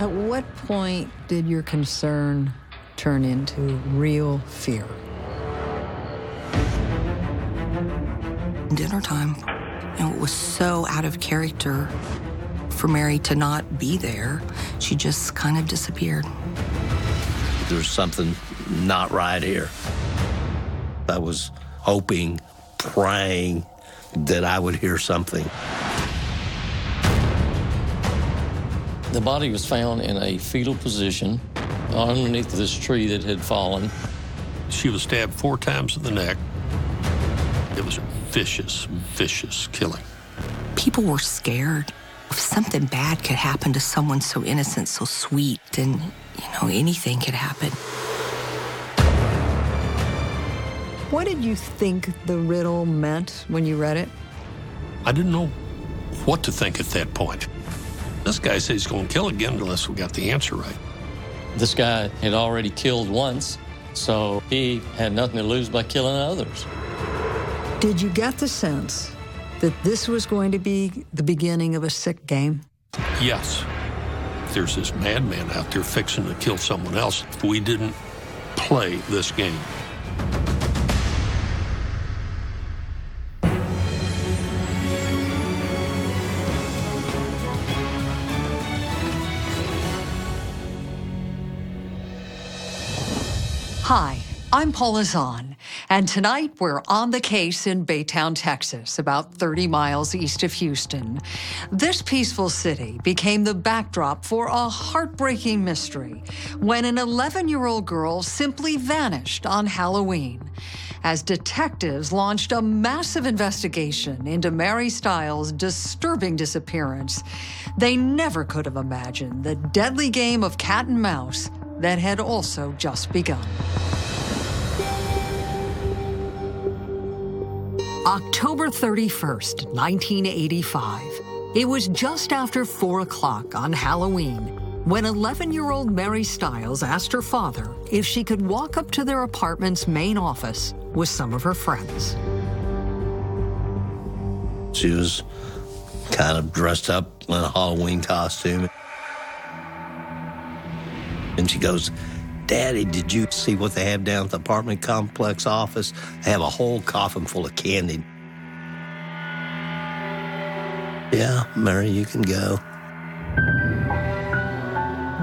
At what point did your concern turn into real fear? Dinner time, you know, it was so out of character for Mary to not be there. She just kind of disappeared. There's something not right here. I was hoping, praying that I would hear something. The body was found in a fetal position underneath this tree that had fallen. She was stabbed four times in the neck. It was a vicious, vicious killing. People were scared. If something bad could happen to someone so innocent, so sweet, then, you know, anything could happen. What did you think the riddle meant when you read it? I didn't know what to think at that point. This guy says he's going to kill again unless we got the answer right. This guy had already killed once, so he had nothing to lose by killing others. Did you get the sense that this was going to be the beginning of a sick game? Yes. There's this madman out there fixing to kill someone else. If we didn't play this game. Hi, I'm Paula Zahn, and tonight we're on the case in Baytown, Texas, about 30 miles east of Houston. This peaceful city became the backdrop for a heartbreaking mystery when an 11 year old girl simply vanished on Halloween. As detectives launched a massive investigation into Mary Stiles' disturbing disappearance, they never could have imagined the deadly game of cat and mouse that had also just begun. October 31st, 1985. It was just after 4 o'clock on Halloween when 11 year old Mary Stiles asked her father if she could walk up to their apartment's main office with some of her friends. She was kind of dressed up in a Halloween costume. And she goes, Daddy, did you see what they have down at the apartment complex office? They have a whole coffin full of candy. Yeah, Mary, you can go.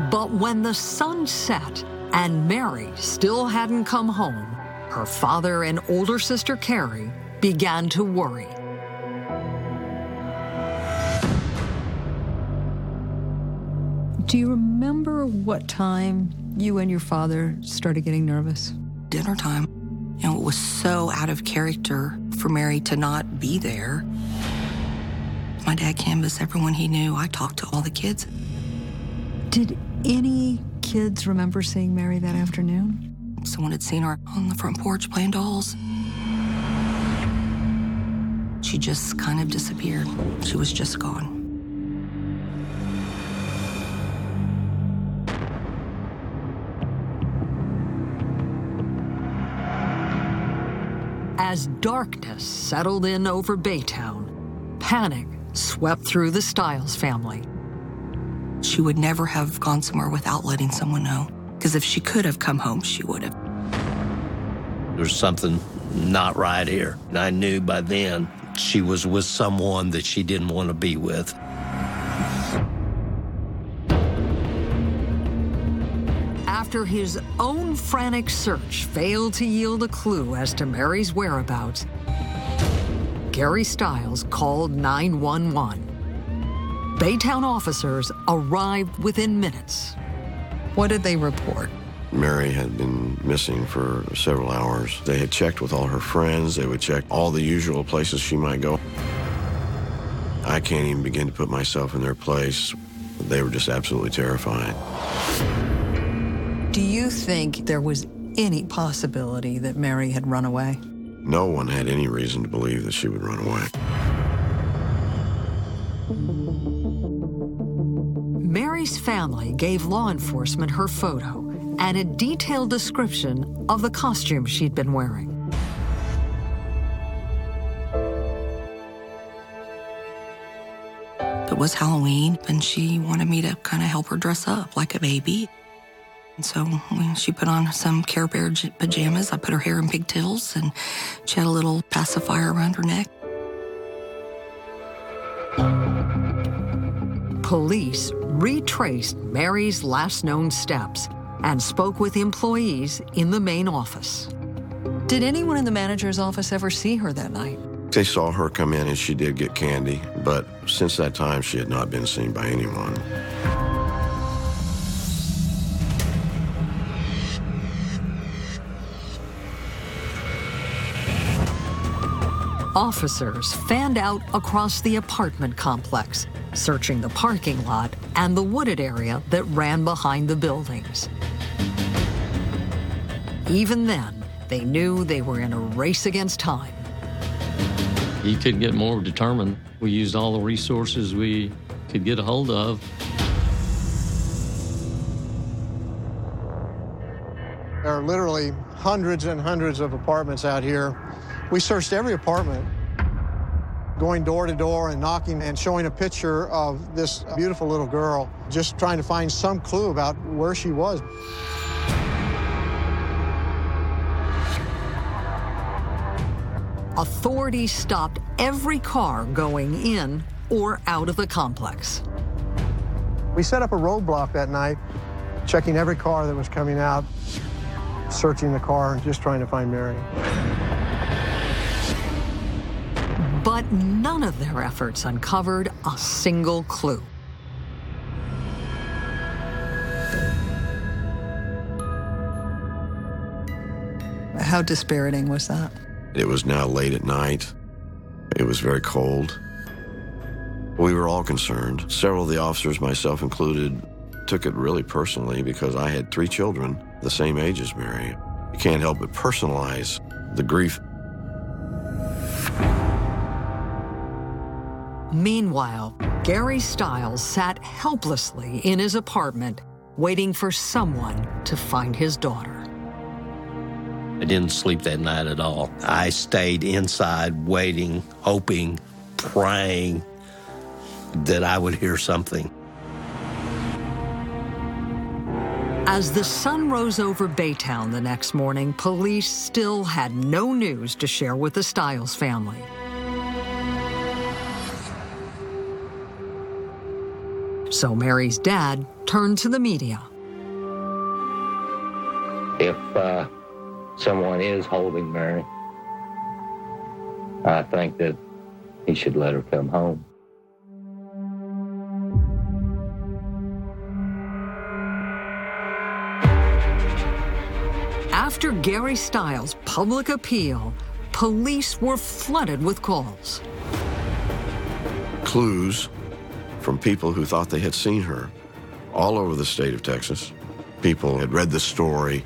But when the sun set and Mary still hadn't come home, her father and older sister Carrie began to worry. Do you remember what time you and your father started getting nervous? Dinner time. You know, it was so out of character for Mary to not be there. My dad canvassed everyone he knew. I talked to all the kids. Did any kids remember seeing Mary that afternoon? Someone had seen her on the front porch playing dolls. She just kind of disappeared. She was just gone. As darkness settled in over Baytown, panic swept through the Stiles family. She would never have gone somewhere without letting someone know. Because if she could have come home, she would have. There's something not right here. And I knew by then she was with someone that she didn't want to be with. After his own frantic search failed to yield a clue as to Mary's whereabouts, Gary Stiles called 911. Baytown officers arrived within minutes. What did they report? Mary had been missing for several hours. They had checked with all her friends. They would check all the usual places she might go. I can't even begin to put myself in their place. They were just absolutely terrified. Do you think there was any possibility that Mary had run away? No one had any reason to believe that she would run away. Mary's family gave law enforcement her photo and a detailed description of the costume she'd been wearing. It was Halloween, and she wanted me to kind of help her dress up like a baby. And so when she put on some Care Bear j- pajamas, I put her hair in pigtails, and she had a little pacifier around her neck. Police retraced Mary's last known steps and spoke with employees in the main office. Did anyone in the manager's office ever see her that night? They saw her come in and she did get candy, but since that time she had not been seen by anyone. Officers fanned out across the apartment complex, searching the parking lot and the wooded area that ran behind the buildings. Even then, they knew they were in a race against time. He couldn't get more determined. We used all the resources we could get a hold of. There are literally hundreds and hundreds of apartments out here. We searched every apartment, going door to door and knocking and showing a picture of this beautiful little girl, just trying to find some clue about where she was. Authorities stopped every car going in or out of the complex. We set up a roadblock that night, checking every car that was coming out, searching the car, and just trying to find Mary. But none of their efforts uncovered a single clue. How dispiriting was that? It was now late at night. It was very cold. We were all concerned. Several of the officers, myself included, took it really personally because I had three children the same age as Mary. You can't help but personalize the grief. Meanwhile, Gary Stiles sat helplessly in his apartment, waiting for someone to find his daughter. I didn't sleep that night at all. I stayed inside waiting, hoping, praying that I would hear something. As the sun rose over Baytown the next morning, police still had no news to share with the Stiles family. So Mary's dad turned to the media. If uh, someone is holding Mary, I think that he should let her come home. After Gary Stiles' public appeal, police were flooded with calls. Clues from people who thought they had seen her all over the state of Texas. People had read the story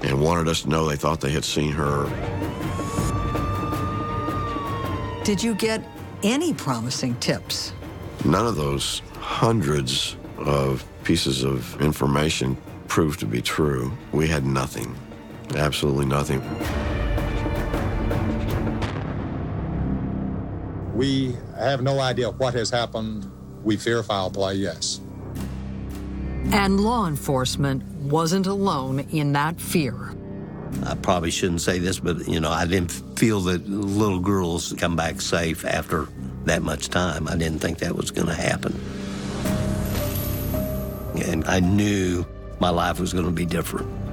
and wanted us to know they thought they had seen her. Did you get any promising tips? None of those hundreds of pieces of information proved to be true. We had nothing, absolutely nothing. We have no idea what has happened. We fear foul play, yes. And law enforcement wasn't alone in that fear. I probably shouldn't say this, but you know, I didn't feel that little girls come back safe after that much time. I didn't think that was going to happen. And I knew my life was going to be different.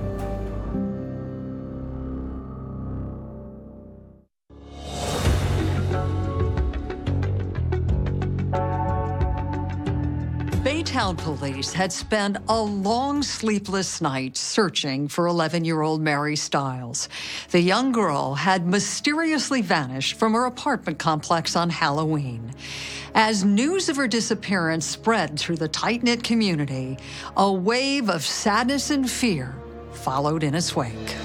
Police had spent a long sleepless night searching for 11 year old Mary Stiles. The young girl had mysteriously vanished from her apartment complex on Halloween. As news of her disappearance spread through the tight knit community, a wave of sadness and fear followed in its wake.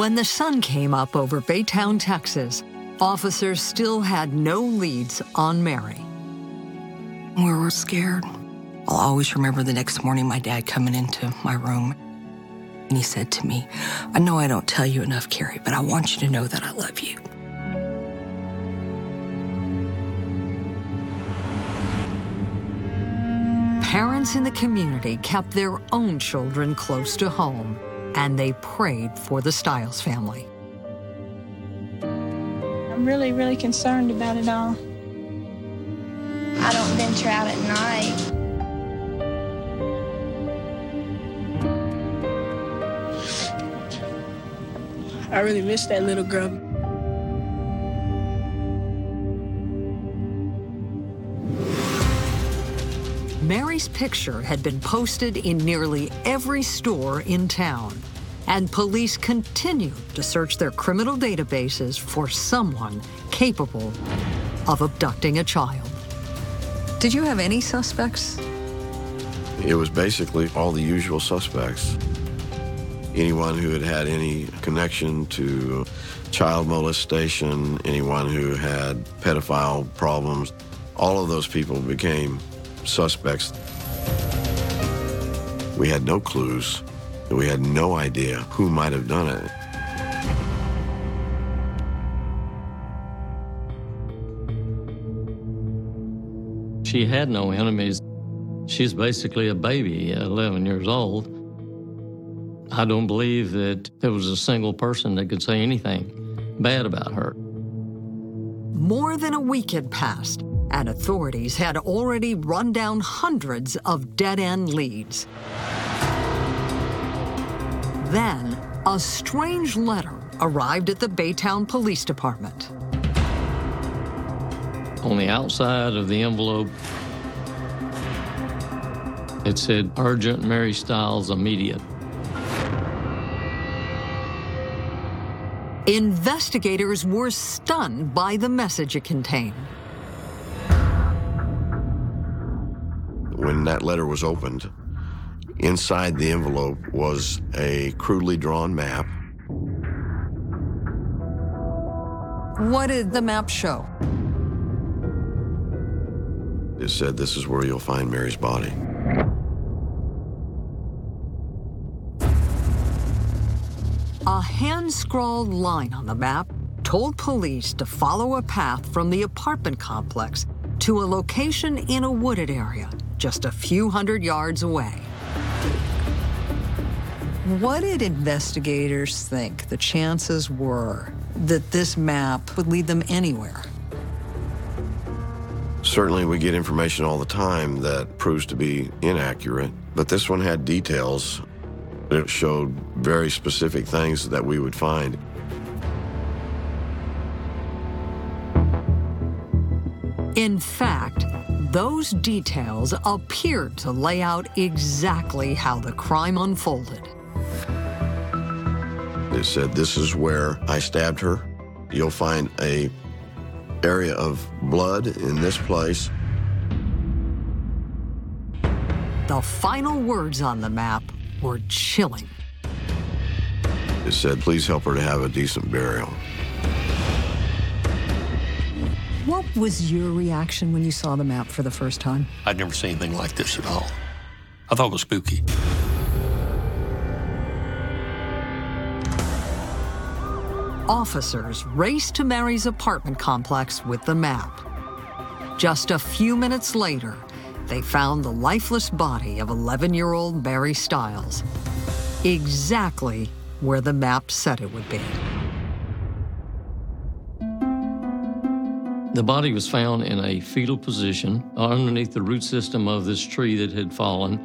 When the sun came up over Baytown, Texas, officers still had no leads on Mary. We were scared. I'll always remember the next morning my dad coming into my room. And he said to me, I know I don't tell you enough, Carrie, but I want you to know that I love you. Parents in the community kept their own children close to home, and they prayed for the Stiles family. I'm really, really concerned about it all. I don't venture out at night. I really miss that little girl. Mary's picture had been posted in nearly every store in town, and police continued to search their criminal databases for someone capable of abducting a child. Did you have any suspects? It was basically all the usual suspects. Anyone who had had any connection to child molestation, anyone who had pedophile problems, all of those people became suspects. We had no clues. We had no idea who might have done it. She had no enemies. She's basically a baby, 11 years old. I don't believe that there was a single person that could say anything bad about her. More than a week had passed, and authorities had already run down hundreds of dead end leads. Then, a strange letter arrived at the Baytown Police Department. On the outside of the envelope, it said, Urgent Mary Stiles, immediate. Investigators were stunned by the message it contained. When that letter was opened, inside the envelope was a crudely drawn map. What did the map show? It said, This is where you'll find Mary's body. A hand scrawled line on the map told police to follow a path from the apartment complex to a location in a wooded area just a few hundred yards away. What did investigators think the chances were that this map would lead them anywhere? Certainly, we get information all the time that proves to be inaccurate, but this one had details. It showed very specific things that we would find. In fact, those details appeared to lay out exactly how the crime unfolded. They said, This is where I stabbed her. You'll find a area of blood in this place. The final words on the map were chilling. It said, Please help her to have a decent burial. What was your reaction when you saw the map for the first time? I'd never seen anything like this at all. I thought it was spooky. Officers raced to Mary's apartment complex with the map. Just a few minutes later, they found the lifeless body of 11 year old Mary Stiles, exactly where the map said it would be. The body was found in a fetal position underneath the root system of this tree that had fallen.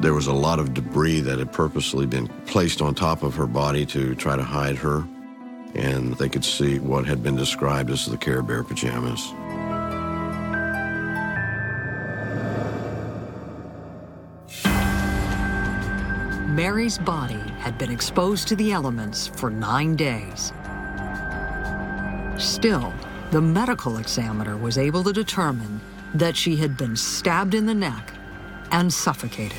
There was a lot of debris that had purposely been placed on top of her body to try to hide her, and they could see what had been described as the Care Bear pajamas. Mary's body had been exposed to the elements for nine days. Still, the medical examiner was able to determine that she had been stabbed in the neck and suffocated.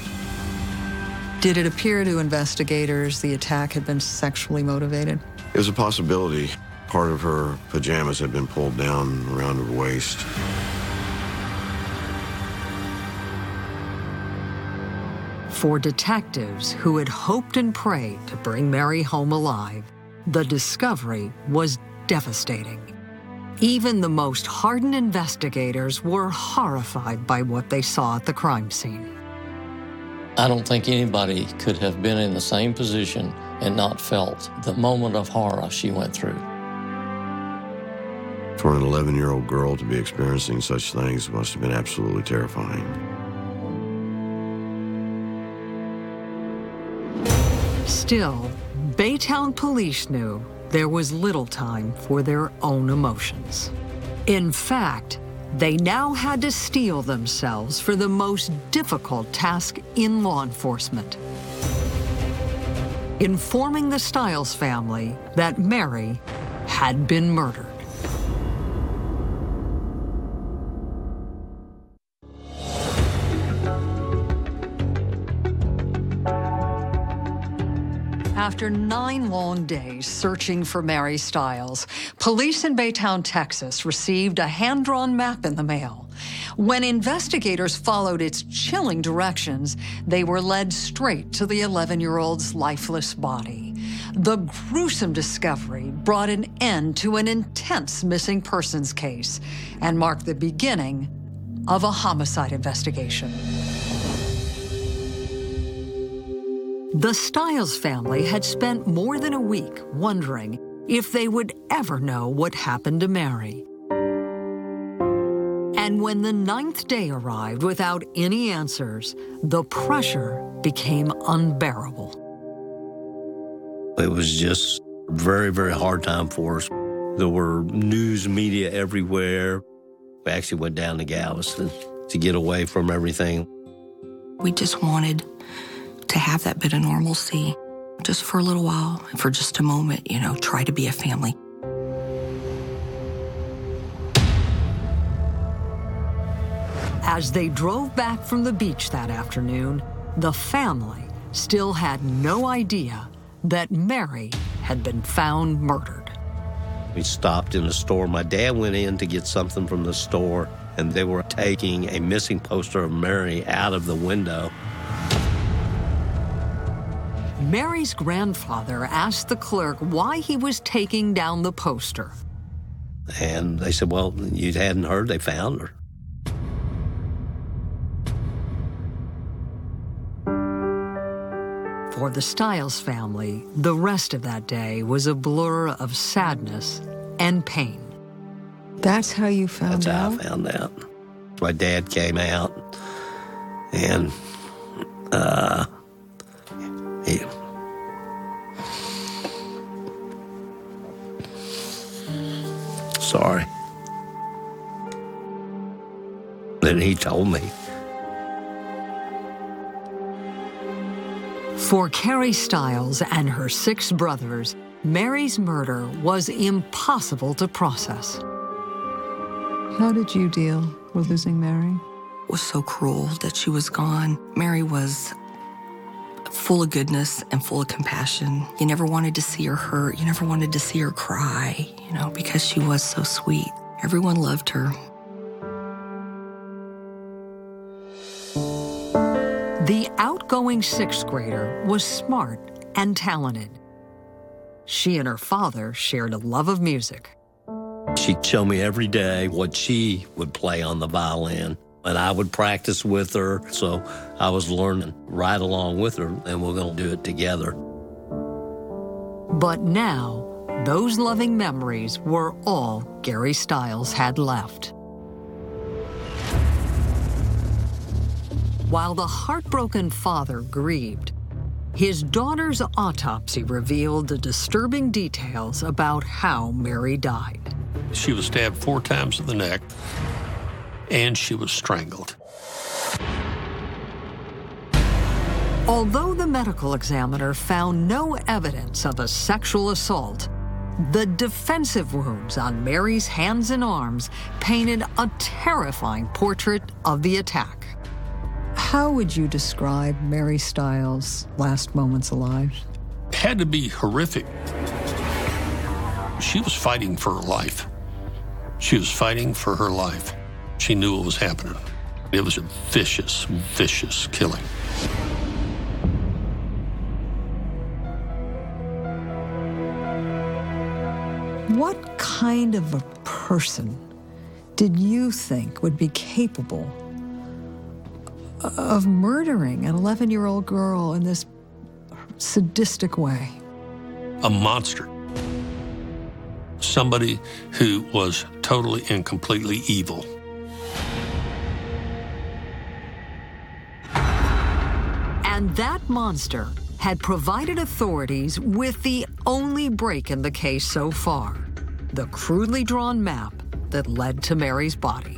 Did it appear to investigators the attack had been sexually motivated? It was a possibility. Part of her pajamas had been pulled down around her waist. For detectives who had hoped and prayed to bring Mary home alive, the discovery was devastating. Even the most hardened investigators were horrified by what they saw at the crime scene. I don't think anybody could have been in the same position and not felt the moment of horror she went through. For an 11 year old girl to be experiencing such things must have been absolutely terrifying. Still, Baytown police knew there was little time for their own emotions. In fact, they now had to steel themselves for the most difficult task in law enforcement informing the Stiles family that Mary had been murdered. After nine long days searching for Mary Stiles, police in Baytown, Texas received a hand drawn map in the mail. When investigators followed its chilling directions, they were led straight to the 11 year old's lifeless body. The gruesome discovery brought an end to an intense missing persons case and marked the beginning of a homicide investigation. The Stiles family had spent more than a week wondering if they would ever know what happened to Mary. And when the ninth day arrived without any answers, the pressure became unbearable. It was just a very, very hard time for us. There were news media everywhere. We actually went down to Galveston to get away from everything. We just wanted to have that bit of normalcy just for a little while, for just a moment, you know, try to be a family. As they drove back from the beach that afternoon, the family still had no idea that Mary had been found murdered. We stopped in the store. My dad went in to get something from the store, and they were taking a missing poster of Mary out of the window. Mary's grandfather asked the clerk why he was taking down the poster. And they said, Well, you hadn't heard they found her. For the Stiles family, the rest of that day was a blur of sadness and pain. That's how you found That's out? how I found out. My dad came out and uh, he, sorry. Then he told me. For Carrie Stiles and her six brothers, Mary's murder was impossible to process. How did you deal with losing Mary? It was so cruel that she was gone. Mary was full of goodness and full of compassion. You never wanted to see her hurt. You never wanted to see her cry, you know, because she was so sweet. Everyone loved her. The outgoing sixth grader was smart and talented. She and her father shared a love of music. She'd show me every day what she would play on the violin, and I would practice with her. So I was learning right along with her, and we're going to do it together. But now, those loving memories were all Gary Stiles had left. While the heartbroken father grieved, his daughter's autopsy revealed the disturbing details about how Mary died. She was stabbed four times in the neck, and she was strangled. Although the medical examiner found no evidence of a sexual assault, the defensive wounds on Mary's hands and arms painted a terrifying portrait of the attack. How would you describe Mary Stiles' last moments alive? Had to be horrific. She was fighting for her life. She was fighting for her life. She knew what was happening. It was a vicious, vicious killing. What kind of a person did you think would be capable of murdering an 11 year old girl in this sadistic way? A monster. Somebody who was totally and completely evil. And that monster had provided authorities with the only break in the case so far the crudely drawn map that led to Mary's body.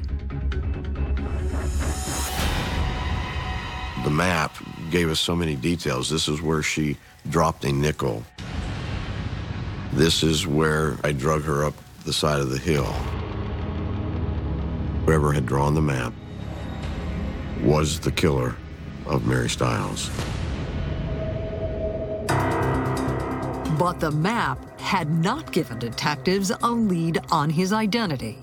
The map gave us so many details. This is where she dropped a nickel. This is where I drug her up the side of the hill. Whoever had drawn the map was the killer of Mary Stiles. But the map had not given detectives a lead on his identity.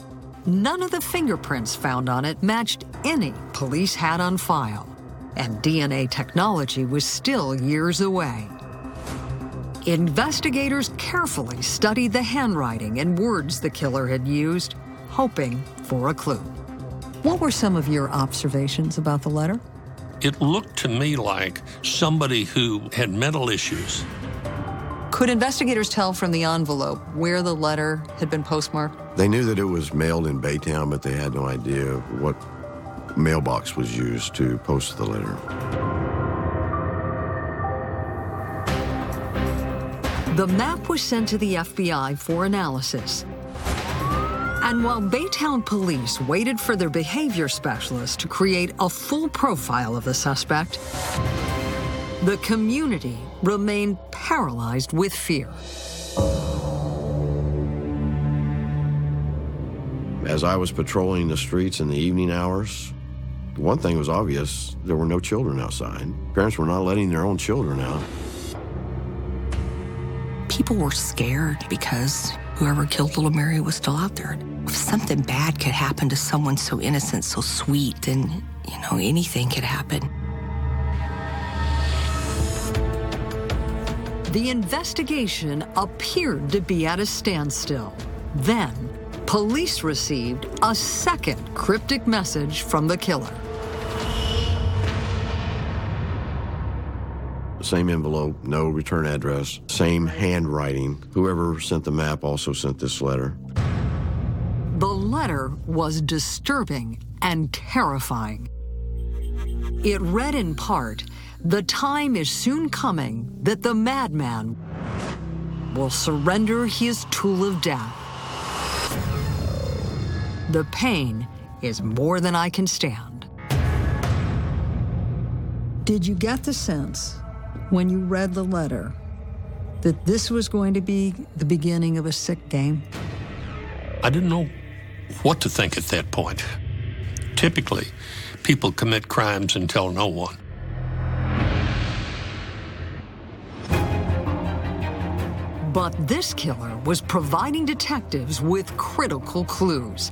None of the fingerprints found on it matched any police had on file, and DNA technology was still years away. Investigators carefully studied the handwriting and words the killer had used, hoping for a clue. What were some of your observations about the letter? It looked to me like somebody who had mental issues. Could investigators tell from the envelope where the letter had been postmarked? They knew that it was mailed in Baytown, but they had no idea what mailbox was used to post the letter. The map was sent to the FBI for analysis. And while Baytown police waited for their behavior specialist to create a full profile of the suspect, the community remained paralyzed with fear. As I was patrolling the streets in the evening hours, one thing was obvious there were no children outside. Parents were not letting their own children out. People were scared because whoever killed little Mary was still out there. If something bad could happen to someone so innocent, so sweet, then, you know, anything could happen. The investigation appeared to be at a standstill. Then, police received a second cryptic message from the killer. Same envelope, no return address, same handwriting. Whoever sent the map also sent this letter. The letter was disturbing and terrifying. It read in part The time is soon coming that the madman will surrender his tool of death. The pain is more than I can stand. Did you get the sense when you read the letter that this was going to be the beginning of a sick game? I didn't know what to think at that point. Typically, people commit crimes and tell no one. But this killer was providing detectives with critical clues.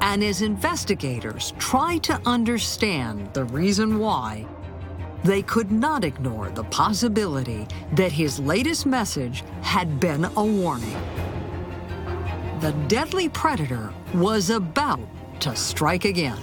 And as investigators tried to understand the reason why, they could not ignore the possibility that his latest message had been a warning. The deadly predator was about to strike again.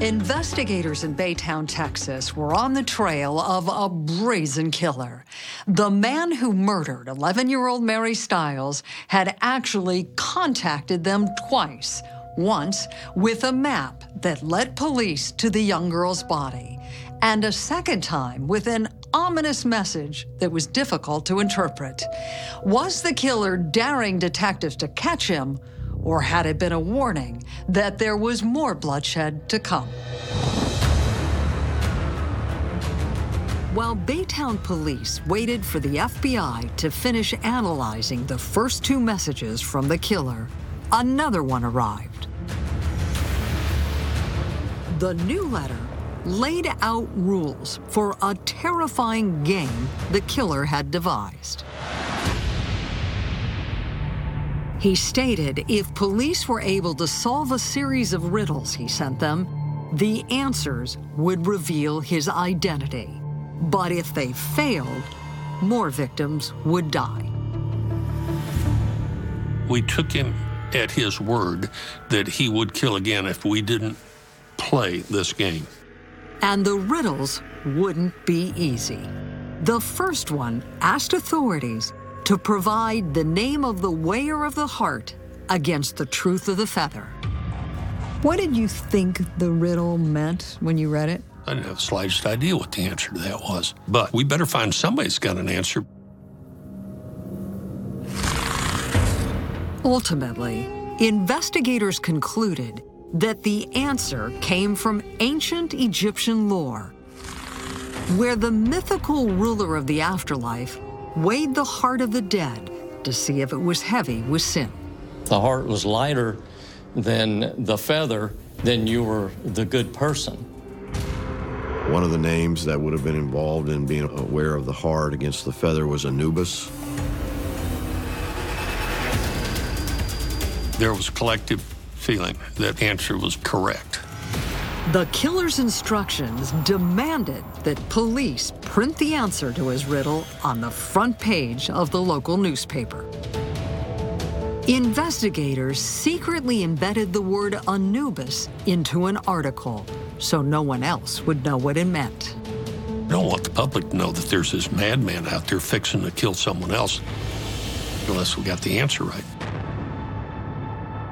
Investigators in Baytown, Texas were on the trail of a brazen killer. The man who murdered 11 year old Mary Stiles had actually contacted them twice. Once with a map that led police to the young girl's body, and a second time with an ominous message that was difficult to interpret. Was the killer daring detectives to catch him? Or had it been a warning that there was more bloodshed to come? While Baytown police waited for the FBI to finish analyzing the first two messages from the killer, another one arrived. The new letter laid out rules for a terrifying game the killer had devised. He stated if police were able to solve a series of riddles he sent them, the answers would reveal his identity. But if they failed, more victims would die. We took him at his word that he would kill again if we didn't play this game. And the riddles wouldn't be easy. The first one asked authorities to provide the name of the wearer of the heart against the truth of the feather. What did you think the riddle meant when you read it? I didn't have the slightest idea what the answer to that was. But we better find somebody's got an answer. Ultimately, investigators concluded that the answer came from ancient Egyptian lore, where the mythical ruler of the afterlife weighed the heart of the dead to see if it was heavy with sin. The heart was lighter than the feather, then you were the good person. One of the names that would have been involved in being aware of the heart against the feather was Anubis. There was collective feeling that answer was correct. The killer's instructions demanded that police print the answer to his riddle on the front page of the local newspaper. Investigators secretly embedded the word Anubis into an article so no one else would know what it meant. I don't want the public to know that there's this madman out there fixing to kill someone else unless we got the answer right.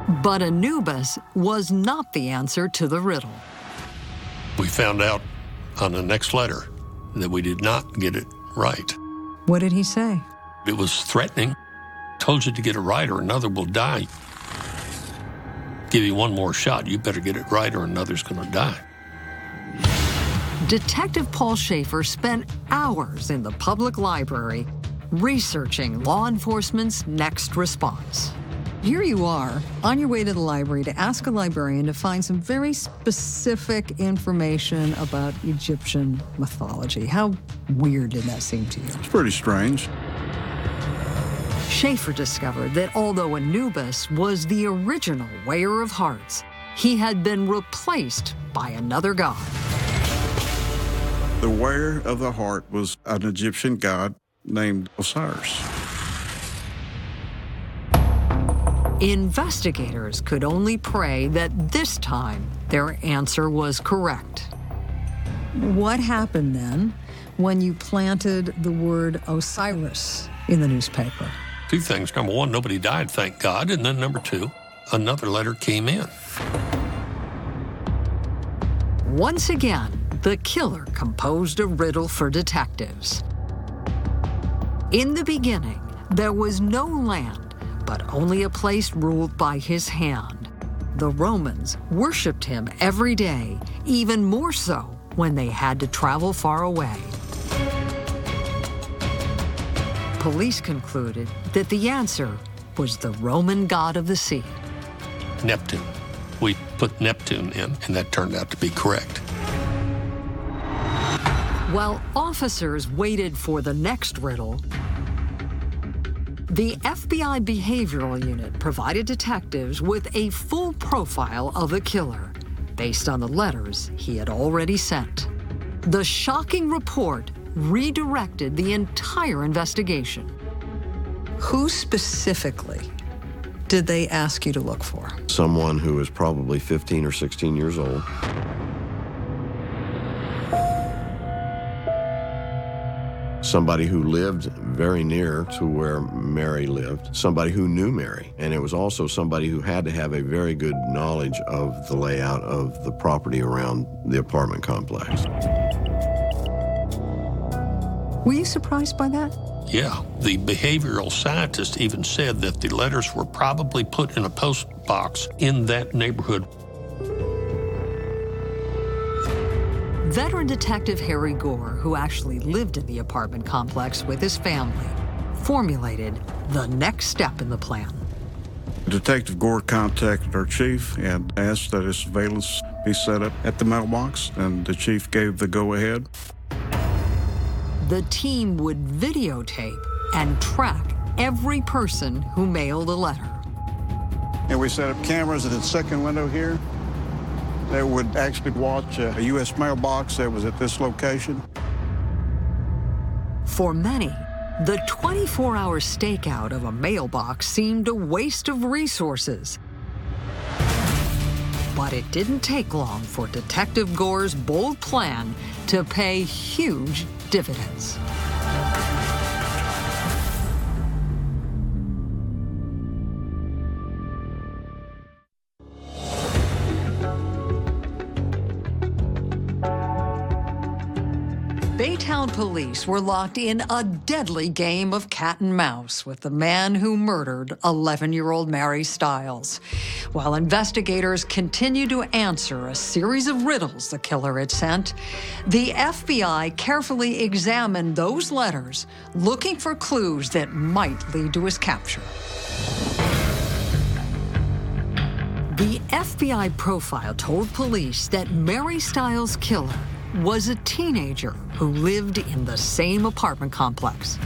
But Anubis was not the answer to the riddle. We found out on the next letter that we did not get it right. What did he say? It was threatening. Told you to get it right or another will die. Give you one more shot. You better get it right or another's going to die. Detective Paul Schaefer spent hours in the public library researching law enforcement's next response. Here you are on your way to the library to ask a librarian to find some very specific information about Egyptian mythology. How weird did that seem to you? It's pretty strange. Schaefer discovered that although Anubis was the original wearer of hearts, he had been replaced by another god. The wearer of the heart was an Egyptian god named Osiris. Investigators could only pray that this time their answer was correct. What happened then when you planted the word Osiris in the newspaper? Two things. Number one, nobody died, thank God. And then number two, another letter came in. Once again, the killer composed a riddle for detectives. In the beginning, there was no land but only a place ruled by his hand. The Romans worshipped him every day, even more so when they had to travel far away. Police concluded that the answer was the Roman god of the sea. Neptune. We put Neptune in, and that turned out to be correct. While officers waited for the next riddle, the FBI Behavioral Unit provided detectives with a full profile of the killer based on the letters he had already sent. The shocking report redirected the entire investigation. Who specifically did they ask you to look for? Someone who was probably 15 or 16 years old. Somebody who lived very near to where Mary lived, somebody who knew Mary, and it was also somebody who had to have a very good knowledge of the layout of the property around the apartment complex. Were you surprised by that? Yeah. The behavioral scientist even said that the letters were probably put in a post box in that neighborhood Veteran Detective Harry Gore, who actually lived in the apartment complex with his family, formulated the next step in the plan. Detective Gore contacted our chief and asked that a surveillance be set up at the mailbox, and the chief gave the go ahead. The team would videotape and track every person who mailed a letter. And we set up cameras at the second window here that would actually watch a U.S. mailbox that was at this location. For many, the 24 hour stakeout of a mailbox seemed a waste of resources. But it didn't take long for Detective Gore's bold plan to pay huge dividends. Baytown police were locked in a deadly game of cat and mouse with the man who murdered 11 year old Mary Stiles. While investigators continued to answer a series of riddles the killer had sent, the FBI carefully examined those letters, looking for clues that might lead to his capture. The FBI profile told police that Mary Stiles' killer was a teenager who lived in the same apartment complex.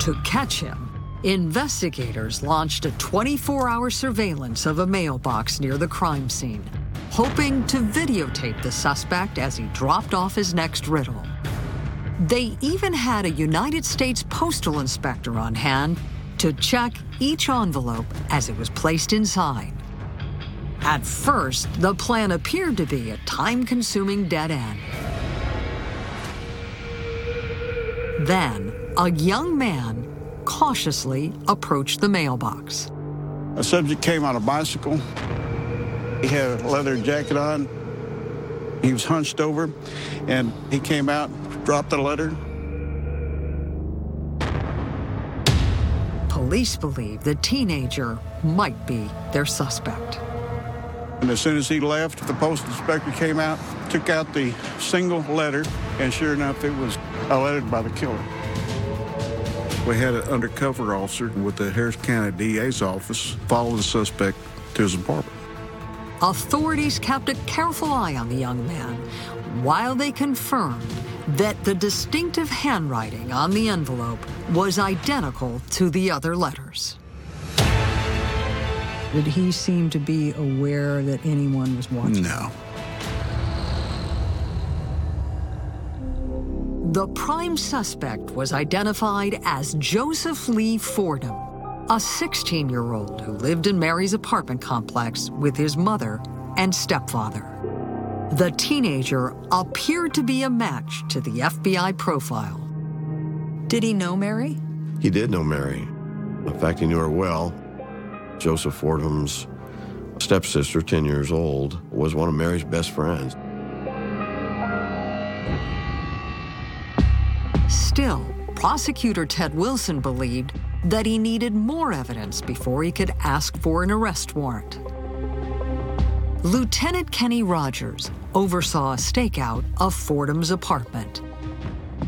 To catch him, investigators launched a 24 hour surveillance of a mailbox near the crime scene, hoping to videotape the suspect as he dropped off his next riddle. They even had a United States postal inspector on hand to check each envelope as it was placed inside. At first, the plan appeared to be a time consuming dead end. Then, a young man cautiously approached the mailbox. A subject came on a bicycle. He had a leather jacket on. He was hunched over, and he came out, dropped the letter. Police believe the teenager might be their suspect. And as soon as he left, the post inspector came out, took out the single letter, and sure enough, it was a letter by the killer. We had an undercover officer with the Harris County DA's office follow the suspect to his apartment. Authorities kept a careful eye on the young man while they confirmed that the distinctive handwriting on the envelope was identical to the other letters. Did he seem to be aware that anyone was watching? No. The prime suspect was identified as Joseph Lee Fordham, a 16 year old who lived in Mary's apartment complex with his mother and stepfather. The teenager appeared to be a match to the FBI profile. Did he know Mary? He did know Mary. In fact, he knew her well. Joseph Fordham's stepsister, 10 years old, was one of Mary's best friends. Still, prosecutor Ted Wilson believed that he needed more evidence before he could ask for an arrest warrant. Lieutenant Kenny Rogers oversaw a stakeout of Fordham's apartment.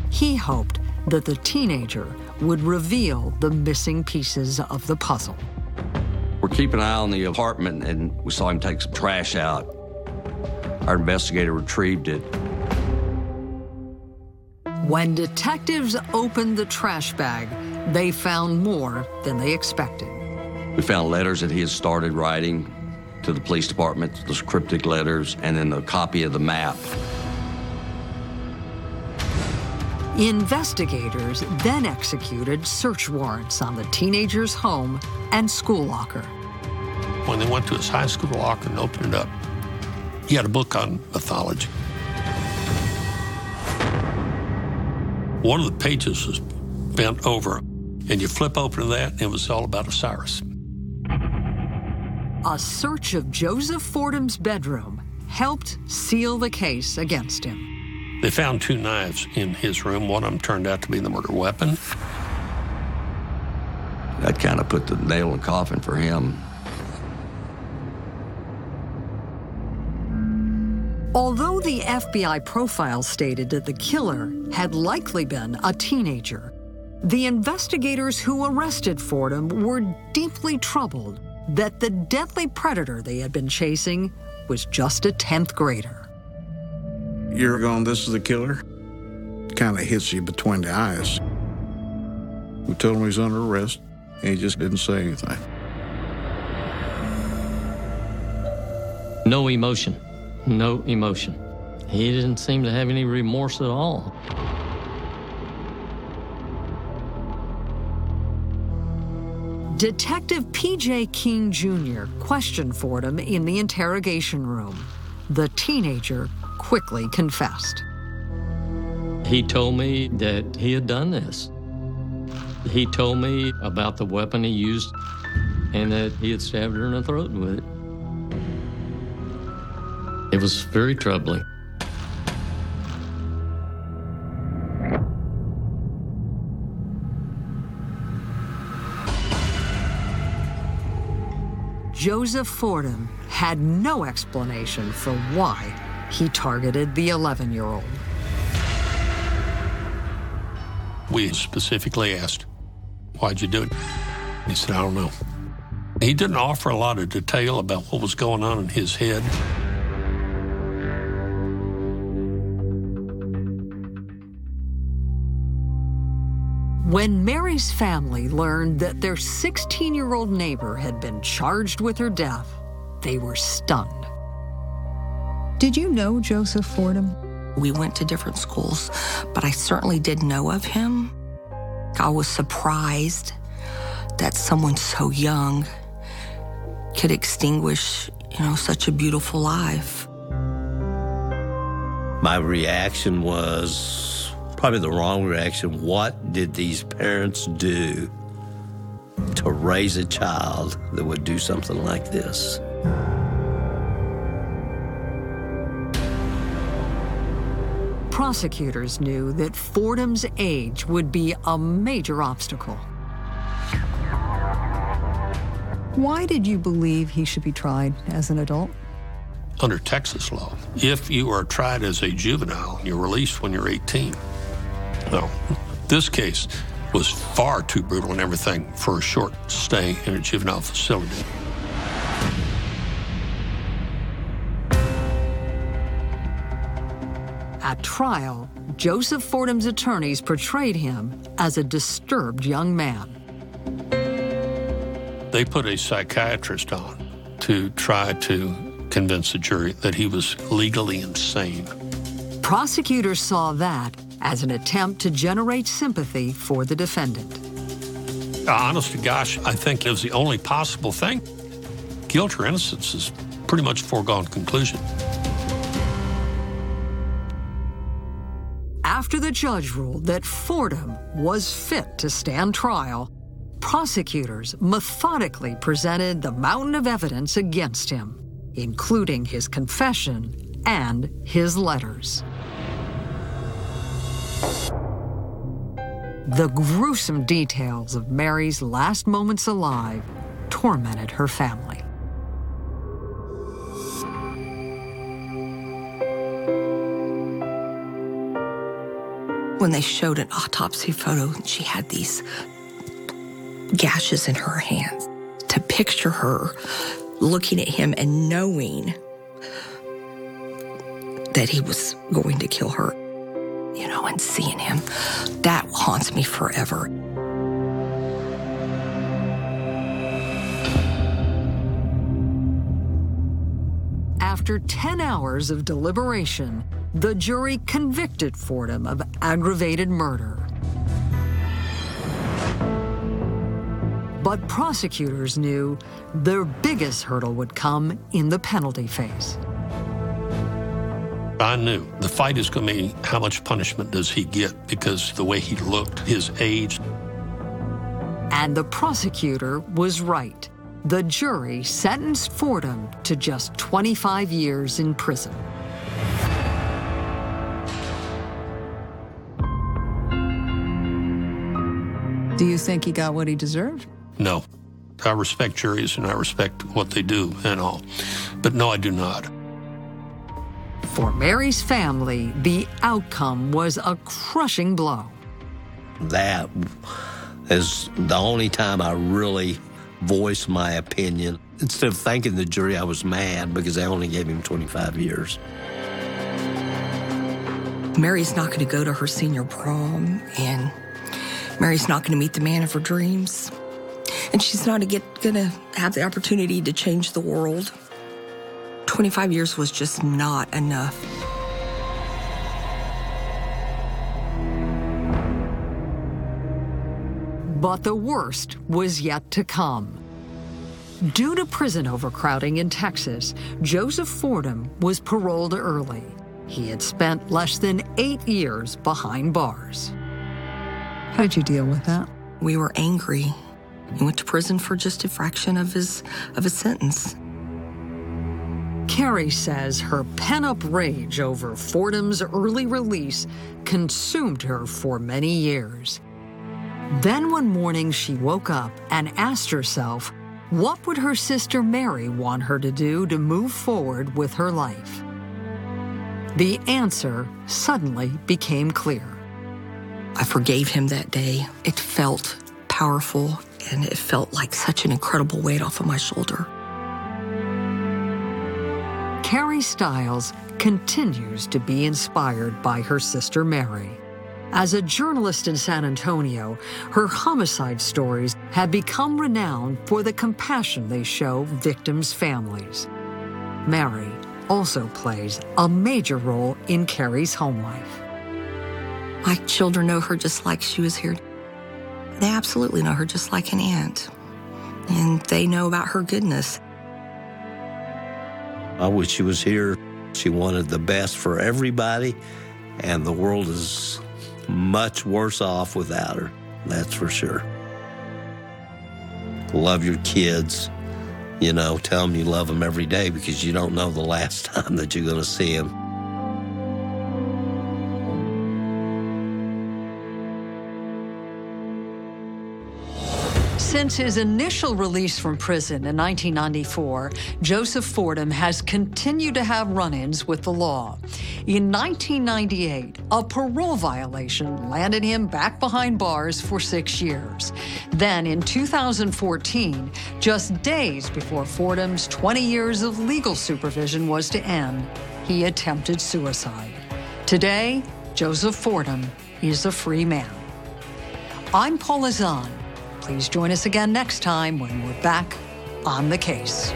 He hoped that the teenager would reveal the missing pieces of the puzzle. We're keeping an eye on the apartment and we saw him take some trash out. Our investigator retrieved it. When detectives opened the trash bag, they found more than they expected. We found letters that he had started writing to the police department, those cryptic letters, and then a copy of the map. Investigators then executed search warrants on the teenager's home and school locker. When they went to his high school locker and opened it up, he had a book on mythology. One of the pages was bent over, and you flip open that, and it was all about Osiris. A search of Joseph Fordham's bedroom helped seal the case against him. They found two knives in his room. One of them turned out to be the murder weapon. That kind of put the nail in the coffin for him. Although the FBI profile stated that the killer had likely been a teenager, the investigators who arrested Fordham were deeply troubled that the deadly predator they had been chasing was just a 10th grader. You're going, this is the killer? Kind of hits you between the eyes. We told him he's under arrest, and he just didn't say anything. No emotion. No emotion. He didn't seem to have any remorse at all. Detective P.J. King Jr. questioned Fordham in the interrogation room. The teenager quickly confessed. He told me that he had done this. He told me about the weapon he used and that he had stabbed her in the throat with it. It was very troubling. Joseph Fordham had no explanation for why he targeted the 11 year old. We specifically asked, Why'd you do it? He said, I don't know. He didn't offer a lot of detail about what was going on in his head. When Mary's family learned that their 16 year old neighbor had been charged with her death, they were stunned. Did you know Joseph Fordham? We went to different schools, but I certainly did know of him. I was surprised that someone so young could extinguish, you know, such a beautiful life. My reaction was probably the wrong reaction. What did these parents do to raise a child that would do something like this? Prosecutors knew that Fordham's age would be a major obstacle. Why did you believe he should be tried as an adult? Under Texas law, if you are tried as a juvenile, you're released when you're 18. No, this case was far too brutal and everything for a short stay in a juvenile facility. At trial, Joseph Fordham's attorneys portrayed him as a disturbed young man. They put a psychiatrist on to try to convince the jury that he was legally insane. Prosecutors saw that as an attempt to generate sympathy for the defendant. Uh, honest to gosh, I think it was the only possible thing. Guilt or innocence is pretty much a foregone conclusion. After the judge ruled that Fordham was fit to stand trial, prosecutors methodically presented the mountain of evidence against him, including his confession and his letters. The gruesome details of Mary's last moments alive tormented her family. When they showed an autopsy photo, she had these gashes in her hands. To picture her looking at him and knowing that he was going to kill her, you know, and seeing him, that haunts me forever. After 10 hours of deliberation, the jury convicted Fordham of aggravated murder. But prosecutors knew their biggest hurdle would come in the penalty phase. I knew the fight is going to be how much punishment does he get because the way he looked, his age. And the prosecutor was right. The jury sentenced Fordham to just 25 years in prison. Do you think he got what he deserved? No. I respect juries and I respect what they do and all. But no, I do not. For Mary's family, the outcome was a crushing blow. That is the only time I really voiced my opinion. Instead of thanking the jury, I was mad because they only gave him 25 years. Mary's not going to go to her senior prom, and Mary's not going to meet the man of her dreams. And she's not going to have the opportunity to change the world. 25 years was just not enough. But the worst was yet to come. Due to prison overcrowding in Texas, Joseph Fordham was paroled early. He had spent less than eight years behind bars. How did you deal with that? We were angry. He went to prison for just a fraction of his of his sentence. Carrie says her pent-up rage over Fordham's early release consumed her for many years. Then one morning she woke up and asked herself, what would her sister Mary want her to do to move forward with her life? The answer suddenly became clear. I forgave him that day. It felt powerful and it felt like such an incredible weight off of my shoulder. Carrie Stiles continues to be inspired by her sister Mary. As a journalist in San Antonio, her homicide stories have become renowned for the compassion they show victims' families. Mary also plays a major role in Carrie's home life. My children know her just like she was here. They absolutely know her just like an aunt. And they know about her goodness. I wish she was here. She wanted the best for everybody, and the world is much worse off without her. That's for sure. Love your kids. You know, tell them you love them every day because you don't know the last time that you're going to see them. Since his initial release from prison in 1994, Joseph Fordham has continued to have run ins with the law. In 1998, a parole violation landed him back behind bars for six years. Then in 2014, just days before Fordham's 20 years of legal supervision was to end, he attempted suicide. Today, Joseph Fordham is a free man. I'm Paula Zahn. Please join us again next time when we're back on the case.